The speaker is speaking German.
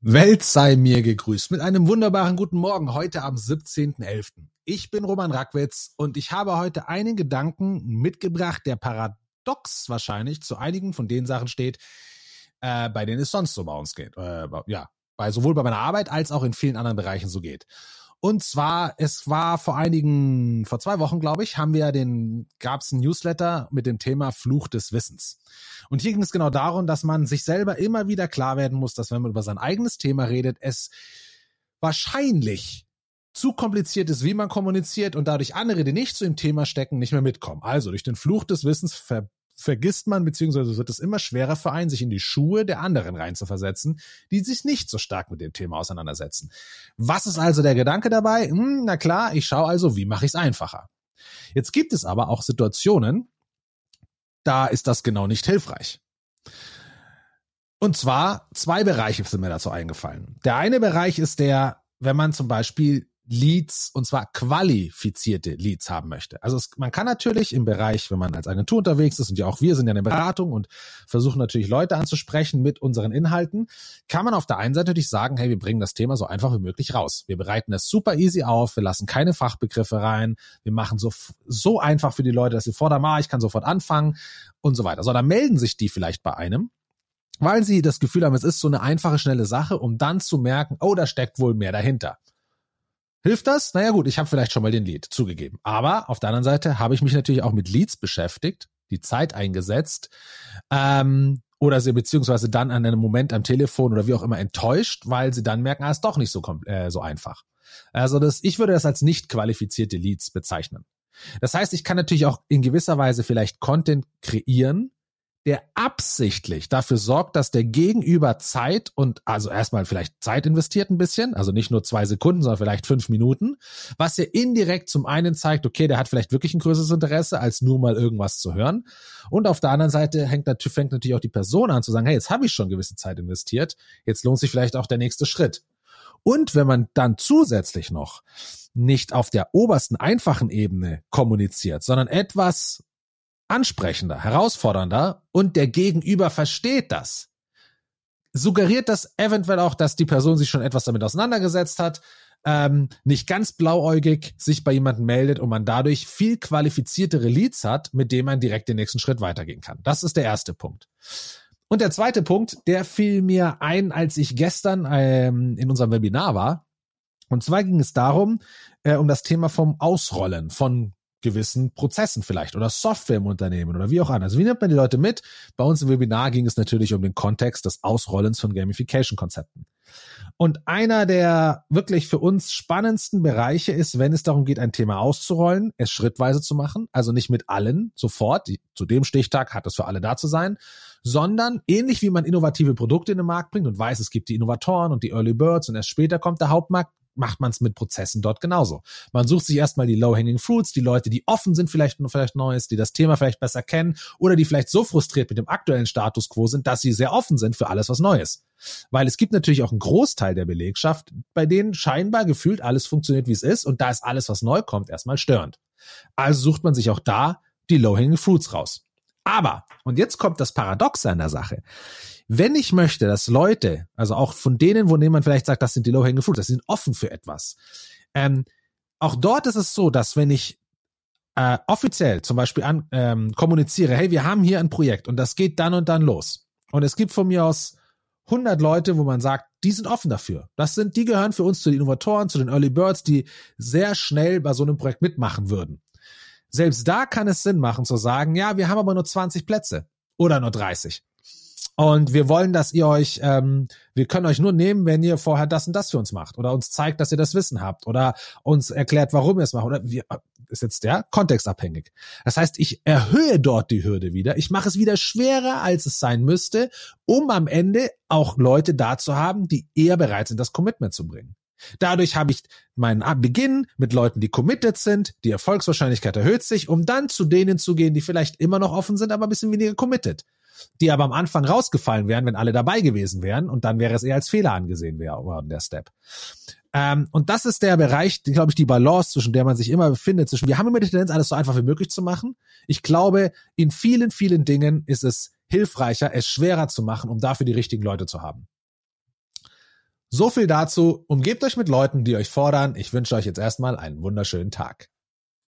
Welt sei mir gegrüßt mit einem wunderbaren guten Morgen heute am 17.11. Ich bin Roman Rackwitz und ich habe heute einen Gedanken mitgebracht, der paradox wahrscheinlich zu einigen von den Sachen steht, äh, bei denen es sonst so bei uns geht. Äh, ja, bei sowohl bei meiner Arbeit als auch in vielen anderen Bereichen so geht. Und zwar, es war vor einigen, vor zwei Wochen, glaube ich, haben wir den, gab es ein Newsletter mit dem Thema Fluch des Wissens. Und hier ging es genau darum, dass man sich selber immer wieder klar werden muss, dass wenn man über sein eigenes Thema redet, es wahrscheinlich zu kompliziert ist, wie man kommuniziert und dadurch andere, die nicht zu dem Thema stecken, nicht mehr mitkommen. Also durch den Fluch des Wissens ver vergisst man, beziehungsweise wird es immer schwerer für einen, sich in die Schuhe der anderen reinzuversetzen, die sich nicht so stark mit dem Thema auseinandersetzen. Was ist also der Gedanke dabei? Hm, na klar, ich schaue also, wie mache ich es einfacher. Jetzt gibt es aber auch Situationen, da ist das genau nicht hilfreich. Und zwar zwei Bereiche sind mir dazu eingefallen. Der eine Bereich ist der, wenn man zum Beispiel Leads und zwar qualifizierte Leads haben möchte. Also es, man kann natürlich im Bereich, wenn man als Agentur unterwegs ist und ja auch wir sind ja eine Beratung und versuchen natürlich Leute anzusprechen mit unseren Inhalten, kann man auf der einen Seite natürlich sagen, hey, wir bringen das Thema so einfach wie möglich raus. Wir bereiten es super easy auf, wir lassen keine Fachbegriffe rein, wir machen so so einfach für die Leute, dass sie fordern, ah, ich kann sofort anfangen und so weiter. So, dann melden sich die vielleicht bei einem weil sie das Gefühl haben, es ist so eine einfache, schnelle Sache, um dann zu merken, oh, da steckt wohl mehr dahinter. Hilft das? Naja gut, ich habe vielleicht schon mal den Lead zugegeben. Aber auf der anderen Seite habe ich mich natürlich auch mit Leads beschäftigt, die Zeit eingesetzt ähm, oder sie beziehungsweise dann an einem Moment am Telefon oder wie auch immer enttäuscht, weil sie dann merken, ah, ist doch nicht so, äh, so einfach. Also das, ich würde das als nicht qualifizierte Leads bezeichnen. Das heißt, ich kann natürlich auch in gewisser Weise vielleicht Content kreieren, der absichtlich dafür sorgt, dass der Gegenüber Zeit und also erstmal vielleicht Zeit investiert ein bisschen, also nicht nur zwei Sekunden, sondern vielleicht fünf Minuten, was ja indirekt zum einen zeigt, okay, der hat vielleicht wirklich ein größeres Interesse, als nur mal irgendwas zu hören. Und auf der anderen Seite hängt fängt natürlich auch die Person an zu sagen, hey, jetzt habe ich schon gewisse Zeit investiert, jetzt lohnt sich vielleicht auch der nächste Schritt. Und wenn man dann zusätzlich noch nicht auf der obersten einfachen Ebene kommuniziert, sondern etwas ansprechender, herausfordernder und der Gegenüber versteht das. Suggeriert das eventuell auch, dass die Person sich schon etwas damit auseinandergesetzt hat, ähm, nicht ganz blauäugig sich bei jemandem meldet und man dadurch viel qualifiziertere Leads hat, mit dem man direkt den nächsten Schritt weitergehen kann. Das ist der erste Punkt. Und der zweite Punkt, der fiel mir ein, als ich gestern ähm, in unserem Webinar war. Und zwar ging es darum, äh, um das Thema vom Ausrollen von gewissen Prozessen vielleicht oder Software im Unternehmen oder wie auch anders. Also wie nimmt man die Leute mit? Bei uns im Webinar ging es natürlich um den Kontext des Ausrollens von Gamification-Konzepten. Und einer der wirklich für uns spannendsten Bereiche ist, wenn es darum geht, ein Thema auszurollen, es schrittweise zu machen, also nicht mit allen sofort, zu dem Stichtag hat es für alle da zu sein, sondern ähnlich wie man innovative Produkte in den Markt bringt und weiß, es gibt die Innovatoren und die Early Birds und erst später kommt der Hauptmarkt, macht man es mit Prozessen dort genauso. Man sucht sich erstmal die Low-Hanging Fruits, die Leute, die offen sind, vielleicht vielleicht Neues, die das Thema vielleicht besser kennen oder die vielleicht so frustriert mit dem aktuellen Status quo sind, dass sie sehr offen sind für alles, was Neues. Weil es gibt natürlich auch einen Großteil der Belegschaft, bei denen scheinbar gefühlt alles funktioniert, wie es ist und da ist alles, was neu kommt, erstmal störend. Also sucht man sich auch da die Low-Hanging Fruits raus. Aber, und jetzt kommt das Paradoxe an der Sache. Wenn ich möchte, dass Leute, also auch von denen, wo man vielleicht sagt, das sind die low-hanging fruits, das sind offen für etwas. Ähm, auch dort ist es so, dass wenn ich äh, offiziell zum Beispiel an, ähm, kommuniziere, hey, wir haben hier ein Projekt und das geht dann und dann los. Und es gibt von mir aus 100 Leute, wo man sagt, die sind offen dafür. Das sind, die gehören für uns zu den Innovatoren, zu den Early Birds, die sehr schnell bei so einem Projekt mitmachen würden. Selbst da kann es Sinn machen zu sagen, ja, wir haben aber nur 20 Plätze oder nur 30. Und wir wollen, dass ihr euch, ähm, wir können euch nur nehmen, wenn ihr vorher das und das für uns macht oder uns zeigt, dass ihr das Wissen habt oder uns erklärt, warum ihr es macht oder wir, ist jetzt der kontextabhängig. Das heißt, ich erhöhe dort die Hürde wieder. Ich mache es wieder schwerer, als es sein müsste, um am Ende auch Leute da zu haben, die eher bereit sind, das Commitment zu bringen. Dadurch habe ich meinen Beginn mit Leuten, die committed sind, die Erfolgswahrscheinlichkeit erhöht sich, um dann zu denen zu gehen, die vielleicht immer noch offen sind, aber ein bisschen weniger committed die aber am Anfang rausgefallen wären, wenn alle dabei gewesen wären und dann wäre es eher als Fehler angesehen worden, der Step. Ähm, und das ist der Bereich, glaube ich, die Balance, zwischen der man sich immer befindet. Zwischen, wir haben immer die Tendenz, alles so einfach wie möglich zu machen. Ich glaube, in vielen, vielen Dingen ist es hilfreicher, es schwerer zu machen, um dafür die richtigen Leute zu haben. So viel dazu. Umgebt euch mit Leuten, die euch fordern. Ich wünsche euch jetzt erstmal einen wunderschönen Tag.